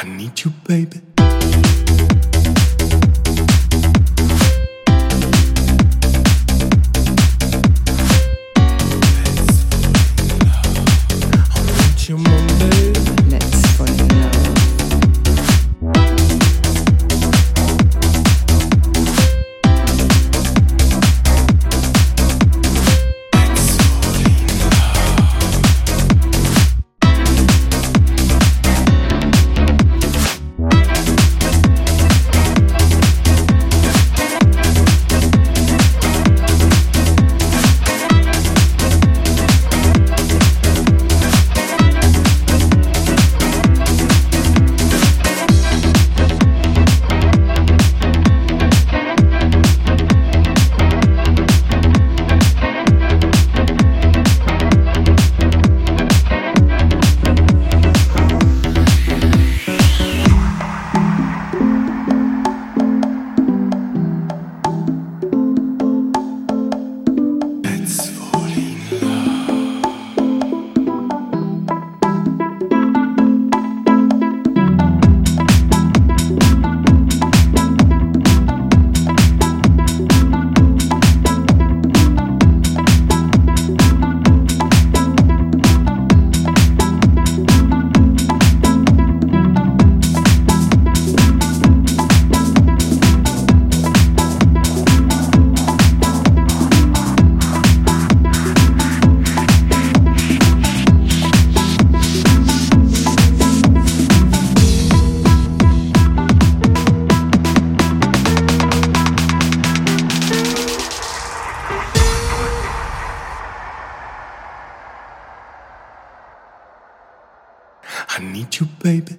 I need you, baby. I need you, baby.